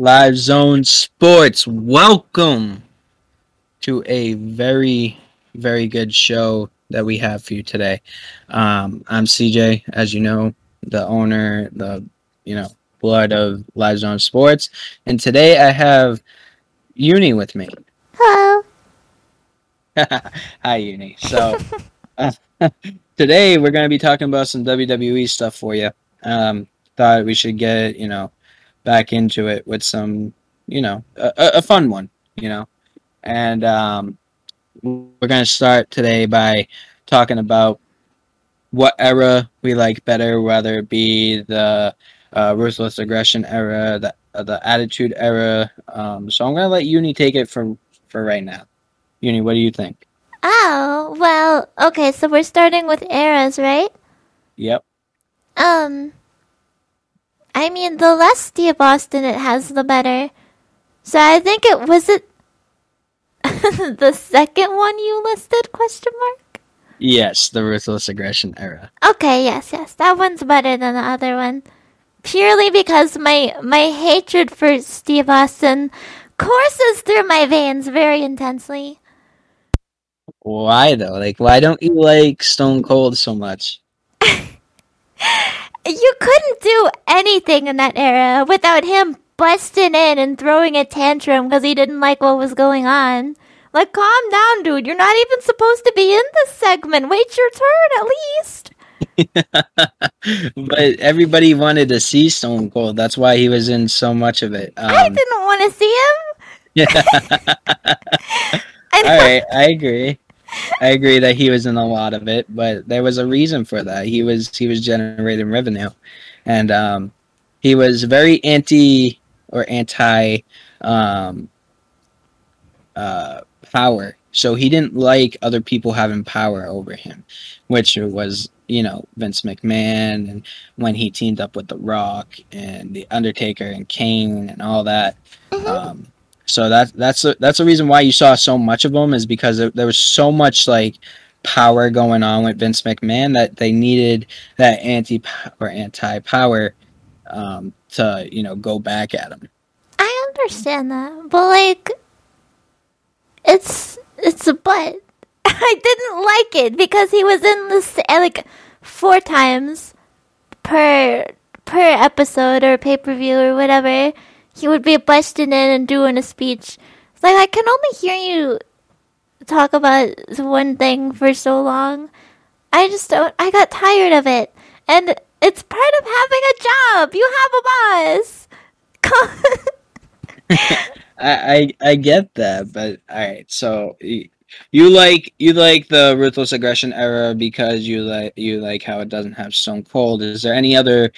Live Zone Sports. Welcome to a very, very good show that we have for you today. Um, I'm CJ, as you know, the owner, the you know blood of Live Zone Sports, and today I have Uni with me. Hello. Hi, Uni. So uh, today we're going to be talking about some WWE stuff for you. Um, thought we should get you know back into it with some you know a, a fun one, you know, and um, we're going to start today by talking about what era we like better, whether it be the uh, ruthless aggression era, the uh, the attitude era. Um, so I'm gonna let Uni take it for for right now. Uni, what do you think? Oh, well, okay, so we're starting with eras, right? Yep. Um, I mean, the less Steve Austin it has, the better. So I think it was it the second one you listed? Question mark. Yes, the ruthless aggression era. Okay, yes, yes, that one's better than the other one. Purely because my my hatred for Steve Austin courses through my veins very intensely. Why though? Like, why don't you like Stone Cold so much? You couldn't do anything in that era without him busting in and throwing a tantrum because he didn't like what was going on. Like, calm down, dude. You're not even supposed to be in this segment. Wait your turn, at least. but everybody wanted to see Stone Cold. That's why he was in so much of it. Um, I didn't want to see him. Yeah. All right, I agree. I agree that he was in a lot of it, but there was a reason for that. He was he was generating revenue, and um, he was very anti or anti um, uh, power. So he didn't like other people having power over him, which was you know Vince McMahon and when he teamed up with The Rock and The Undertaker and Kane and all that. Mhm. Um, so that that's a, that's the reason why you saw so much of them is because there, there was so much like power going on with Vince McMahon that they needed that anti or anti power um, to you know go back at him. I understand that, but like, it's it's a but. I didn't like it because he was in this like four times per per episode or pay per view or whatever. He would be busting in and doing a speech. It's like I can only hear you talk about one thing for so long. I just don't. I got tired of it, and it's part of having a job. You have a boss. I, I I get that, but all right. So you like you like the ruthless aggression era because you like you like how it doesn't have Stone Cold. Is there any other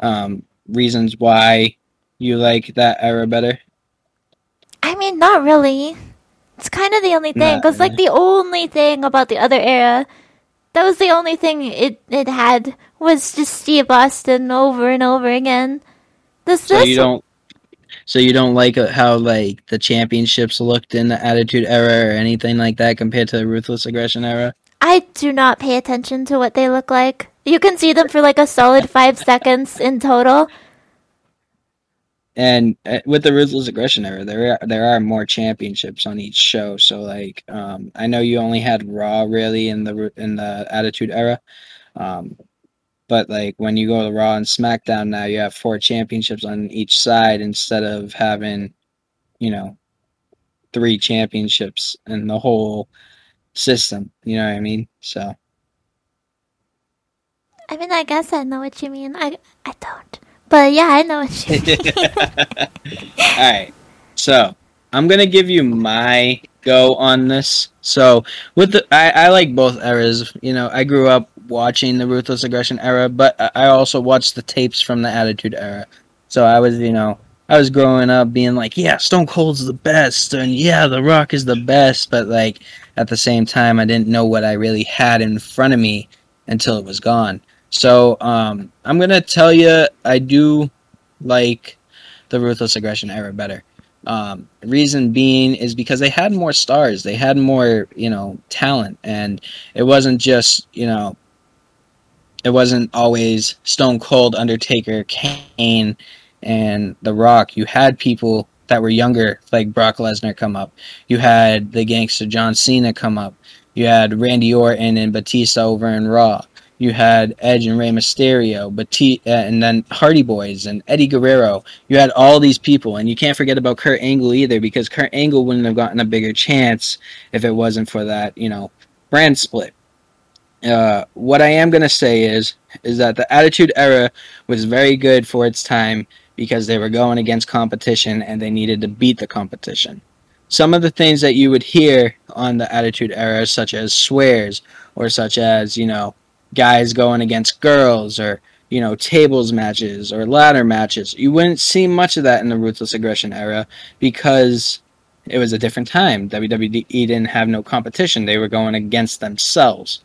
um, reasons why you like that era better? I mean, not really. It's kind of the only thing, because like the only thing about the other era, that was the only thing it it had was just Steve Austin over and over again. This So this you don't. So you don't like uh, how like the championships looked in the Attitude Era or anything like that compared to the Ruthless Aggression Era. I do not pay attention to what they look like. You can see them for like a solid five seconds in total. And uh, with the Ruthless Aggression Era, there are, there are more championships on each show. So like, um, I know you only had Raw really in the in the Attitude Era, um, but like when you go to Raw and SmackDown now, you have four championships on each side instead of having, you know, three championships in the whole system. You know what I mean? So. I mean, I guess I know what you mean. I I don't, but yeah, I know what you mean. All right. So I'm gonna give you my go on this. So with the, I, I like both eras. You know, I grew up watching the Ruthless Aggression era, but I- I also watched the tapes from the Attitude era. So I was, you know, I was growing up being like, yeah, Stone Cold's the best, and yeah, The Rock is the best. But like at the same time, I didn't know what I really had in front of me until it was gone. So um, I'm gonna tell you, I do like the Ruthless Aggression era better. Um, reason being is because they had more stars, they had more, you know, talent, and it wasn't just, you know, it wasn't always Stone Cold, Undertaker, Kane, and The Rock, you had people that were younger, like Brock Lesnar, come up. You had the gangster John Cena come up. You had Randy Orton and Batista over in Raw. You had Edge and Rey Mysterio, Batista, and then Hardy Boys and Eddie Guerrero. You had all these people, and you can't forget about Kurt Angle either, because Kurt Angle wouldn't have gotten a bigger chance if it wasn't for that, you know, brand split. Uh, what I am gonna say is, is that the Attitude Era was very good for its time because they were going against competition and they needed to beat the competition. Some of the things that you would hear on the Attitude Era, such as swears or such as, you know, guys going against girls or, you know, tables matches or ladder matches, you wouldn't see much of that in the Ruthless Aggression era because it was a different time. WWE didn't have no competition, they were going against themselves.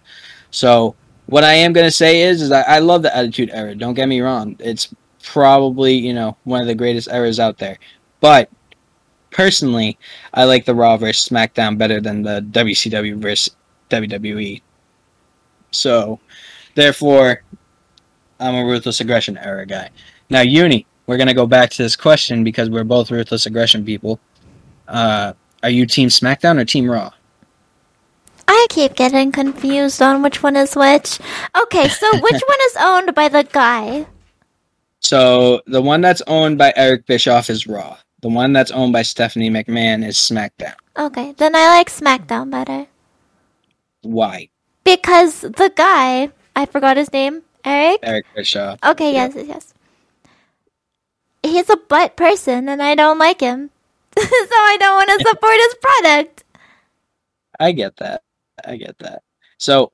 So, what I am going to say is, is I, I love the Attitude Era. Don't get me wrong. It's probably, you know, one of the greatest eras out there. But personally, I like the Raw versus SmackDown better than the WCW versus WWE. So, therefore, I'm a Ruthless Aggression era guy. Now, Uni, we're going to go back to this question because we're both Ruthless Aggression people. Uh, are you Team SmackDown or Team Raw? I keep getting confused on which one is which. Okay, so which one is owned by the guy? So the one that's owned by Eric Bischoff is Raw. The one that's owned by Stephanie McMahon is SmackDown. Okay, then I like SmackDown better. Why? Because the guy, I forgot his name, Eric? Eric Bischoff. Okay, yes, yes, yes. He's a butt person and I don't like him. so I don't want to support his product. I get that. I get that. So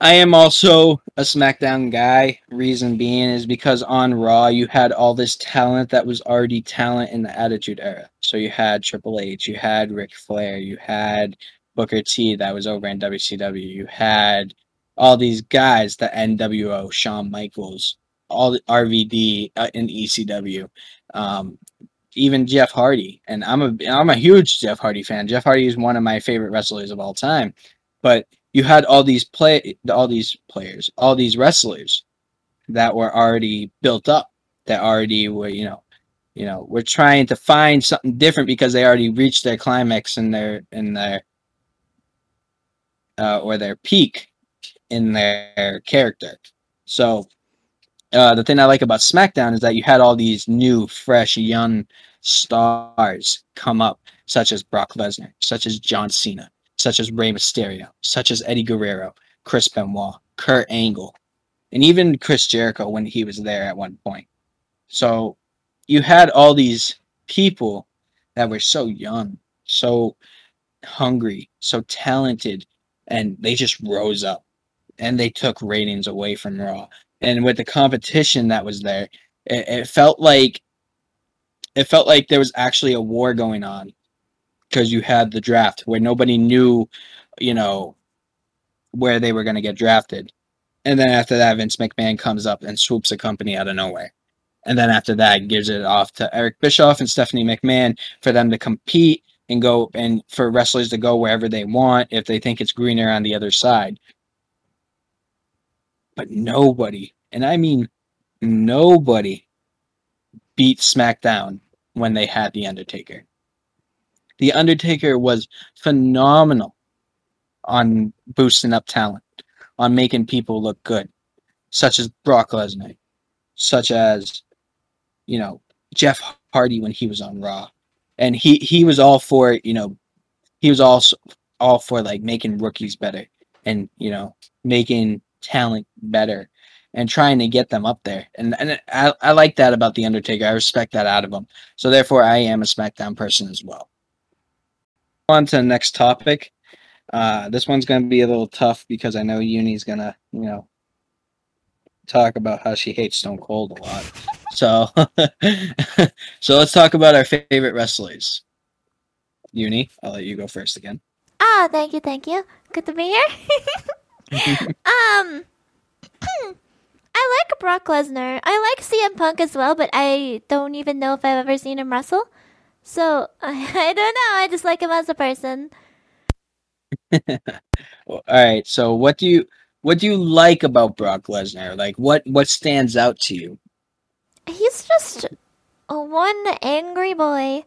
I am also a SmackDown guy. Reason being is because on Raw you had all this talent that was already talent in the Attitude Era. So you had Triple H, you had Ric Flair, you had Booker T that was over in WCW, you had all these guys, the NWO, Shawn Michaels, all the RVD uh, in ECW, um, even Jeff Hardy. And I'm a I'm a huge Jeff Hardy fan. Jeff Hardy is one of my favorite wrestlers of all time. But you had all these play all these players, all these wrestlers that were already built up, that already were, you know, you know, we're trying to find something different because they already reached their climax in their in their uh, or their peak in their character. So uh, the thing I like about SmackDown is that you had all these new, fresh, young stars come up, such as Brock Lesnar, such as John Cena, such as Rey Mysterio, such as Eddie Guerrero, Chris Benoit, Kurt Angle, and even Chris Jericho when he was there at one point. So you had all these people that were so young, so hungry, so talented, and they just rose up and they took ratings away from Raw. And with the competition that was there, it, it felt like it felt like there was actually a war going on because you had the draft where nobody knew, you know, where they were going to get drafted. And then after that, Vince McMahon comes up and swoops a company out of nowhere. And then after that, gives it off to Eric Bischoff and Stephanie McMahon for them to compete and go and for wrestlers to go wherever they want if they think it's greener on the other side. But nobody, and I mean nobody, beat SmackDown when they had The Undertaker. The Undertaker was phenomenal on boosting up talent, on making people look good, such as Brock Lesnar, such as, you know, Jeff Hardy when he was on Raw. And he, he was all for, you know, he was also all for like making rookies better and, you know, making talent better and trying to get them up there. And and I, I like that about the Undertaker. I respect that out of him. So therefore I am a SmackDown person as well on to the next topic. Uh, this one's going to be a little tough because I know Uni's going to, you know, talk about how she hates Stone Cold a lot. So, so let's talk about our favorite wrestlers. Uni, I'll let you go first again. Oh, thank you, thank you. Good to be here. um, I like Brock Lesnar. I like CM Punk as well, but I don't even know if I've ever seen him wrestle. So I, I don't know. I just like him as a person. all right. So what do you what do you like about Brock Lesnar? Like what what stands out to you? he's just a one angry boy.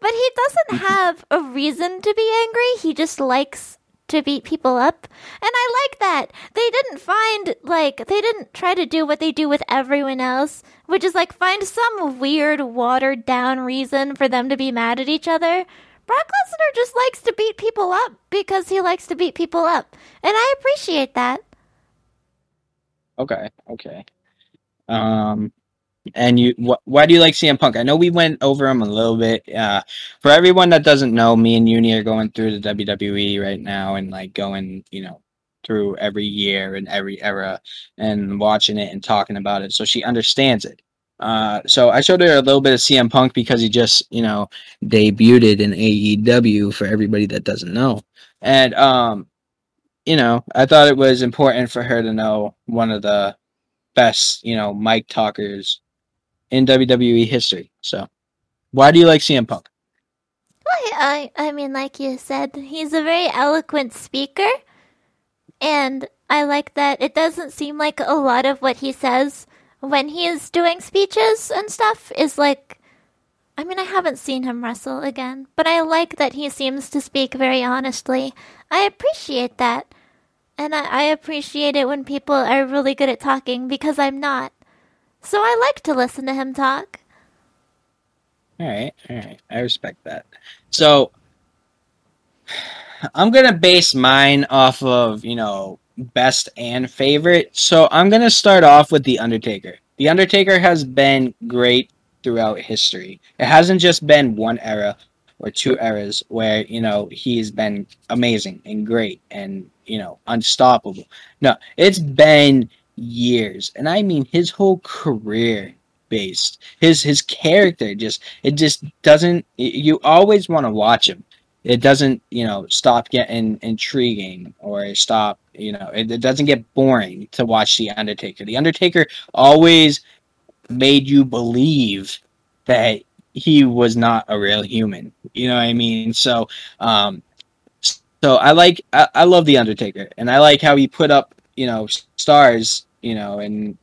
But he doesn't have a reason to be angry. He just likes to beat people up. And I like that. They didn't find, like, they didn't try to do what they do with everyone else, which is, like, find some weird, watered down reason for them to be mad at each other. Brock Lesnar just likes to beat people up because he likes to beat people up. And I appreciate that. Okay, okay. Um, and you, wh- why do you like CM Punk? I know we went over him a little bit. Uh, for everyone that doesn't know, me and Uni are going through the WWE right now and like going, you know, through every year and every era and watching it and talking about it, so she understands it. Uh, so I showed her a little bit of CM Punk because he just, you know, debuted in AEW for everybody that doesn't know, and um, you know, I thought it was important for her to know one of the best, you know, mic talkers in WWE history. So, why do you like CM Punk? I, I, I mean, like you said, he's a very eloquent speaker, and I like that it doesn't seem like a lot of what he says when he is doing speeches and stuff is like. I mean, I haven't seen him wrestle again, but I like that he seems to speak very honestly. I appreciate that. And I, I appreciate it when people are really good at talking because I'm not. So I like to listen to him talk. All right, all right. I respect that. So I'm gonna base mine off of you know best and favorite. So I'm gonna start off with the Undertaker. The Undertaker has been great throughout history. It hasn't just been one era or two eras where you know he's been amazing and great and you know unstoppable. No, it's been years, and I mean his whole career based. His his character just it just doesn't. You always want to watch him. It doesn't you know stop getting intriguing or stop you know it, it doesn't get boring to watch the Undertaker. The Undertaker always made you believe that he was not a real human. You know what I mean? So um so I like I, I love the Undertaker and I like how he put up you know stars you know and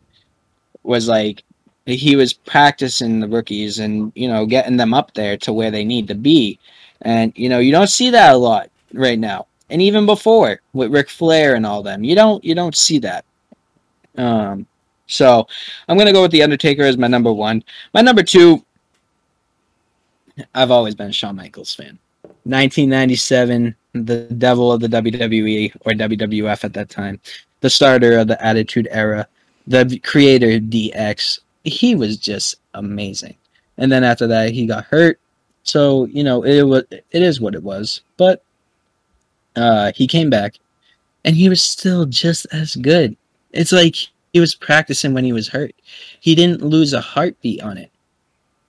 was like he was practicing the rookies and you know getting them up there to where they need to be. And you know you don't see that a lot right now. And even before with Ric Flair and all them you don't you don't see that. Um so I'm gonna go with the Undertaker as my number one. My number two I've always been a Shawn Michaels fan. 1997 the devil of the WWE or WWF at that time the starter of the Attitude Era, the creator DX. He was just amazing. And then after that, he got hurt. So you know, it was it is what it was. But uh, he came back, and he was still just as good. It's like he was practicing when he was hurt. He didn't lose a heartbeat on it.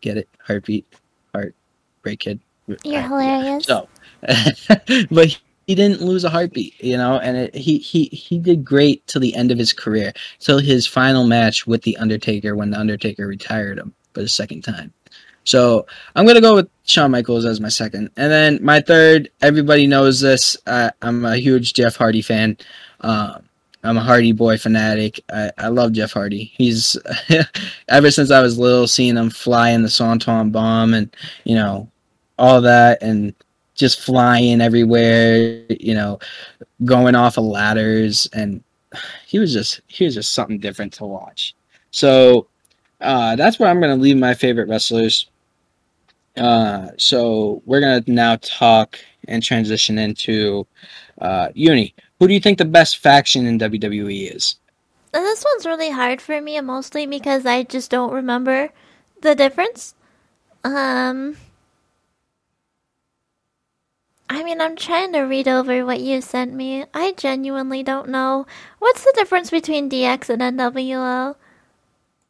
Get it? Heartbeat, heart, break kid. You're hilarious. So, but he didn't lose a heartbeat, you know, and it, he he he did great till the end of his career, till his final match with the Undertaker when the Undertaker retired him for the second time. So I'm gonna go with Shawn Michaels as my second, and then my third. Everybody knows this. Uh, I'm a huge Jeff Hardy fan. Um, I'm a Hardy boy fanatic. I, I love Jeff Hardy. He's ever since I was little, seeing him fly in the Swanton bomb and you know all that, and just flying everywhere, you know, going off of ladders, and he was just he was just something different to watch. So uh, that's where I'm going to leave my favorite wrestlers. Uh, so we're going to now talk and transition into uh, Uni. Who do you think the best faction in WWE is? This one's really hard for me, mostly because I just don't remember the difference. Um, I mean, I'm trying to read over what you sent me. I genuinely don't know. What's the difference between DX and NWO?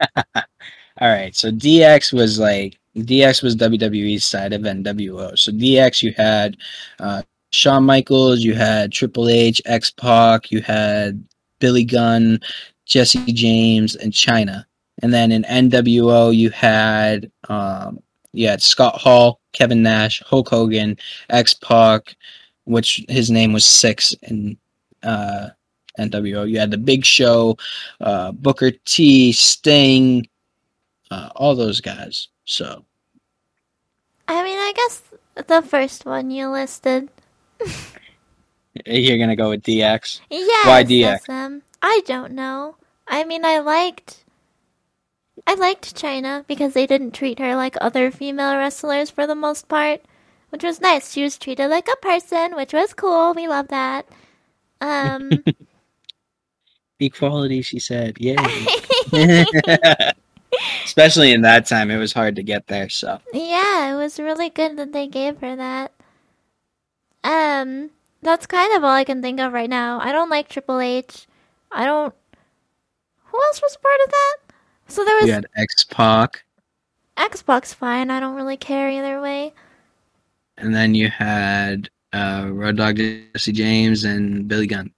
All right, so DX was like DX was WWE's side of NWO. So DX, you had uh, Shawn Michaels, you had Triple H, X Pac, you had Billy Gunn, Jesse James, and Chyna. And then in NWO, you had um, you had Scott Hall, Kevin Nash, Hulk Hogan, X Pac, which his name was Syxx in uh, NWO. You had the Big Show, uh, Booker T, Sting, uh, all those guys. So I mean, I guess the first one you listed. you're gonna go with DX. Yeah. Why DX? Um, I don't know. I mean, I liked. I liked Chyna because they didn't treat her like other female wrestlers for the most part, which was nice. She was treated like a person, which was cool. We love that. Um, Equality, she said. Yeah. Especially in that time, it was hard to get there. So yeah, it was really good that they gave her that. Um, that's kind of all I can think of right now. I don't like Triple H. I don't. Who else was part of that? So there was you had X Pac, Xbox fine. I don't really care either way. and then you had uh, Road Dogg Jesse James and Billy Gunn.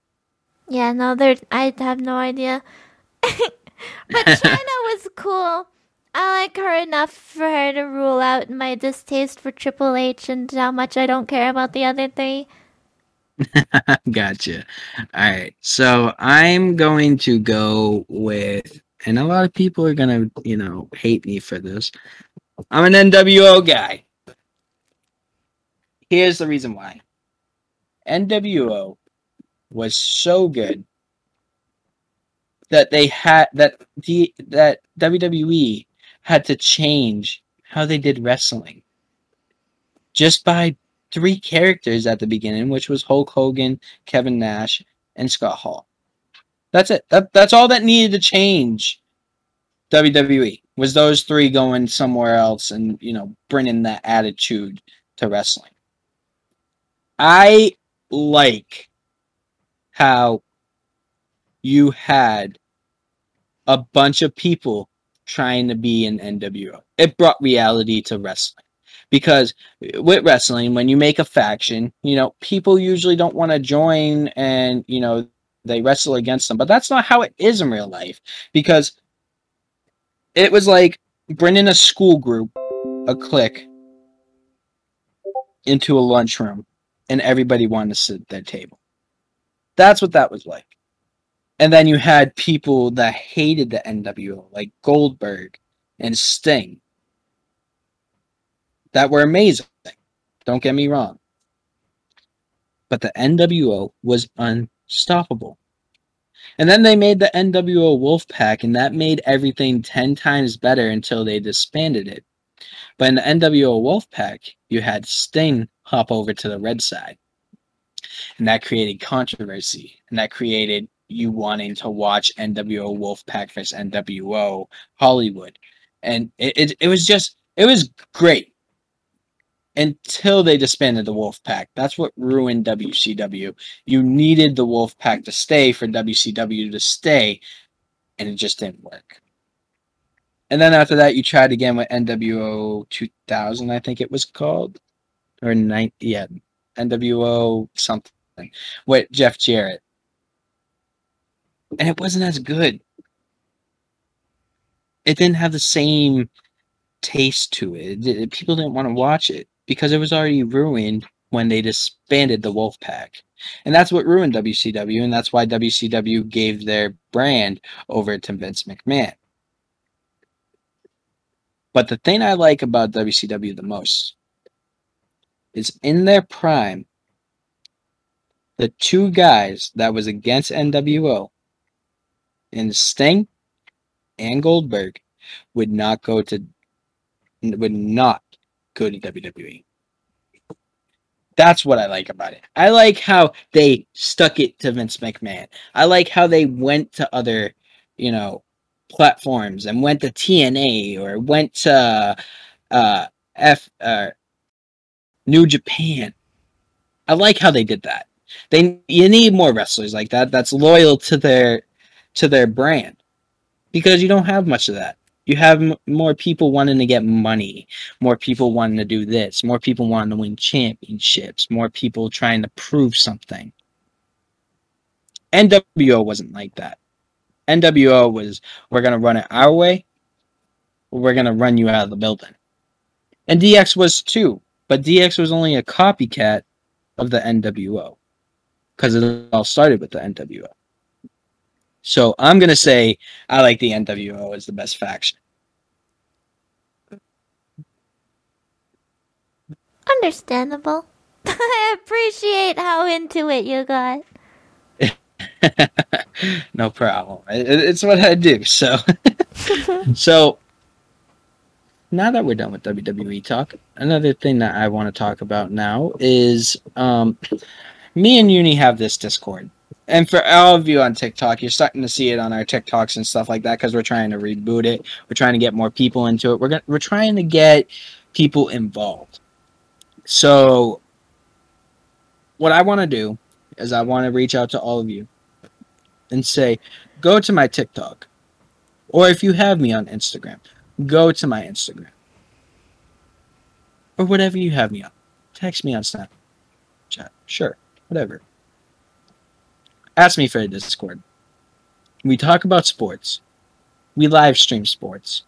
Yeah, no, there. I have no idea. but Chyna was cool. I like her enough for her to rule out my distaste for Triple H and how much I don't care about the other three. gotcha. All right. So I'm going to go with, and a lot of people are to, you know, hate me for this. I'm an NWO guy. Here's the reason why NWO was so good that they had that the that WWE had to change how they did wrestling just by three characters at the beginning, which was Hulk Hogan, Kevin Nash, and Scott Hall. That's it. That, that's all that needed to change. WWE was those three going somewhere else and you know bringing that attitude to wrestling. I like how you had a bunch of people trying to be an NWO. It brought reality to wrestling because with wrestling when you make a faction you know people usually don't want to join and you know they wrestle against them but that's not how it is in real life because it was like bringing a school group a clique into a lunchroom and everybody wanted to sit at their table that's what that was like and then you had people that hated the nwo like goldberg and sting that were amazing. Don't get me wrong. But the NWO was unstoppable. And then they made the NWO Wolfpack, and that made everything 10 times better until they disbanded it. But in the NWO Wolfpack, you had Sting hop over to the red side. And that created controversy. And that created you wanting to watch NWO Wolfpack versus NWO Hollywood. And it, it, it was just, it was great until they disbanded the Wolfpack. That's what ruined WCW. You needed the Wolfpack to stay for WCW to stay, and it just didn't work. And then after that, you tried again with NWO 2000, I think it was called, or nine, yeah, NWO something with Jeff Jarrett, and it wasn't as good. It didn't have the same taste to it. it people didn't want to watch it because it was already ruined when they disbanded the wolf pack And that's what ruined WCW, and that's why WCW gave their brand over to Vince McMahon. But the thing I like about WCW the most is in their prime, the two guys that was against NWO in Sting and Goldberg would not go to would not go in WWE. That's what I like about it. I like how they stuck it to Vince McMahon. I like how they went to other, you know, platforms and went to TNA or went to uh, F uh, New Japan. I like how they did that. They you need more wrestlers like that. That's loyal to their to their brand because you don't have much of that. You have m- more people wanting to get money, more people wanting to do this, more people wanting to win championships, more people trying to prove something. NWO wasn't like that. NWO was we're gonna run it our way, we're gonna run you out of the building. And DX was too, but DX was only a copycat of the NWO because it all started with the NWO. So I'm going to say I like the NWO as the best faction. Understandable. I appreciate how into it you got. no problem. It's what I do. So, so now that we're done with WWE talk, another thing that I want to talk about now is um, me and Uni have this Discord, and for all of you on TikTok, you're starting to see it on our TikToks and stuff like that because we're trying to reboot it. We're trying to get more people into it. We're we're trying to get people involved. So, what I want to do is I want to reach out to all of you and say, go to my TikTok, or if you have me on Instagram, go to my Instagram, or whatever you have me on. Text me on Snapchat, sure, whatever ask me for a Discord. We talk about sports. We live stream sports.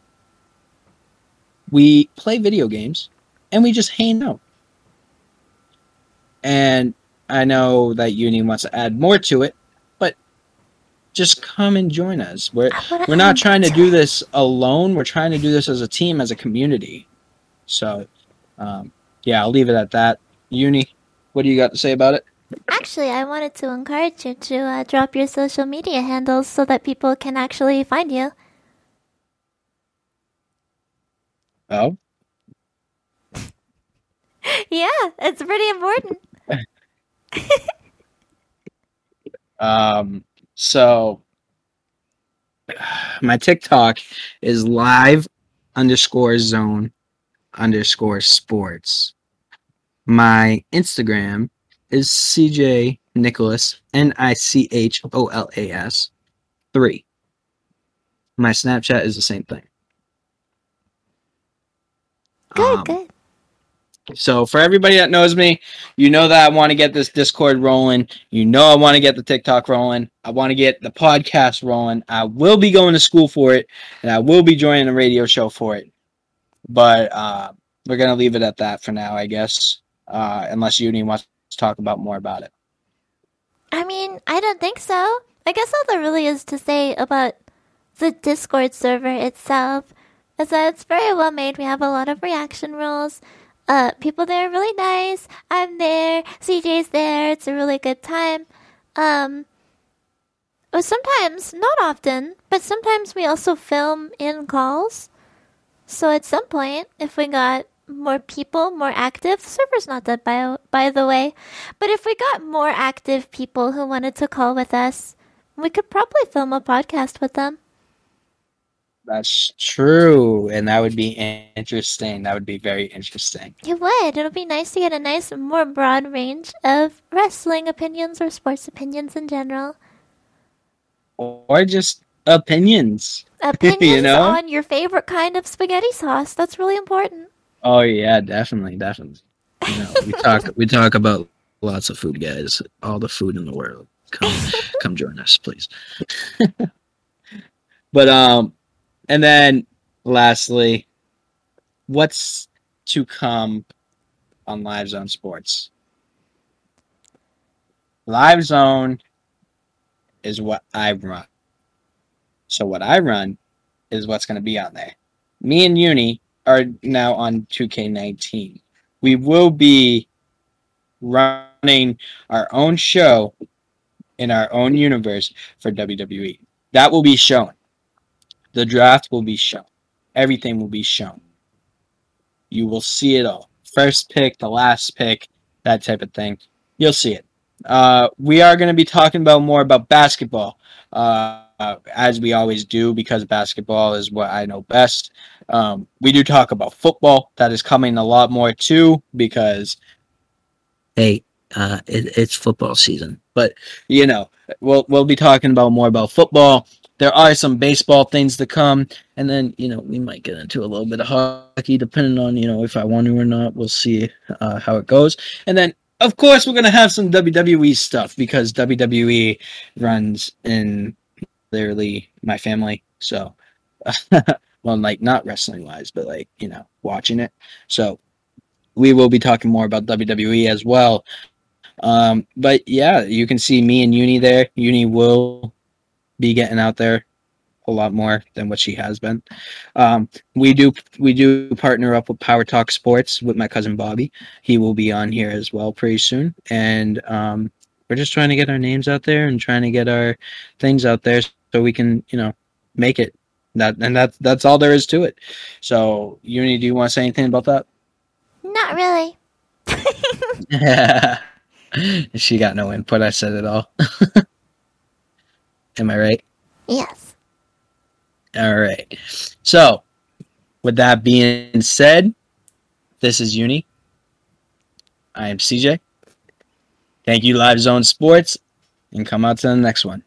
We play video games and we just hang out. And I know that Uni wants to add more to it, but just come and join us. We're we're not trying to do this alone. We're trying to do this as a team, as a community. So, um, yeah, I'll leave it at that. Uni, what do you got to say about it? Actually, I wanted to encourage you to uh, drop your social media handles so that people can actually find you. Oh? yeah, it's pretty important. um, so my TikTok is live underscore zone underscore sports. My Instagram is CJ Nicholas, N I C H O L A S, 3. My Snapchat is the same thing. Good, um, good. So for everybody that knows me, you know that I want to get this Discord rolling. You know I want to get the TikTok rolling. I want to get the podcast rolling. I will be going to school for it, and I will be joining a radio show for it. But uh, we're gonna leave it at that for now, I guess. Uh, unless Uni wants talk about more about it. I mean, I don't think so. I guess all there really is to say about the Discord server itself is that it's very well made. We have a lot of reaction rules. Uh, people there are really nice. I'm there. CJ's there. It's a really good time. Um, sometimes, not often, but sometimes we also film in calls. So at some point, if we got more people, more active. The server's not dead by by the way, but if we got more active people who wanted to call with us, we could probably film a podcast with them. That's true, and that would be interesting. That would be very interesting. It would. It'll be nice to get a nice, more broad range of wrestling opinions or sports opinions in general, or just opinions. Opinions you know? on your favorite kind of spaghetti sauce. That's really important. Oh yeah, definitely, definitely. You know, we talk we talk about lots of food, guys. All the food in the world. Come come join us, please. but um, and then lastly, what's to come on Live Zone Sports? Live Zone is what I run. So what I run is what's going to be on there. Me and Uni are now on 2K19. We will be running our own show in our own universe for WWE. That will be shown. The draft will be shown. Everything will be shown. You will see it all. First pick, the last pick, that type of thing. You'll see it. Uh, we are going to be talking about more about basketball, uh, as we always do, because basketball is what I know best. Um, we do talk about football. That is coming a lot more too because, hey, uh, it, it's football season. But you know, we'll we'll be talking about more about football. There are some baseball things to come, and then you know we might get into a little bit of hockey, depending on you know if I want to or not. We'll see uh, how it goes, and then of course we're gonna have some WWE stuff because WWE runs in literally my family. So well, like not wrestling wise, but like you know, watching it. So we will be talking more about WWE as well. Um, but yeah, you can see me and Uni there. Uni will be getting out there a lot more than what she has been. Um, we do we do partner up with Power Talk Sports with my cousin Bobby. He will be on here as well pretty soon, and um, we're just trying to get our names out there and trying to get our things out there so we can you know make it. That and that's that's all there is to it. So, Uni, do you want to say anything about that? Not really. yeah she got no input. I said it all. Am I right? Yes. All right. So, with that being said, this is Uni. I am CJ. Thank you, Live Zone Sports, and come out to the next one.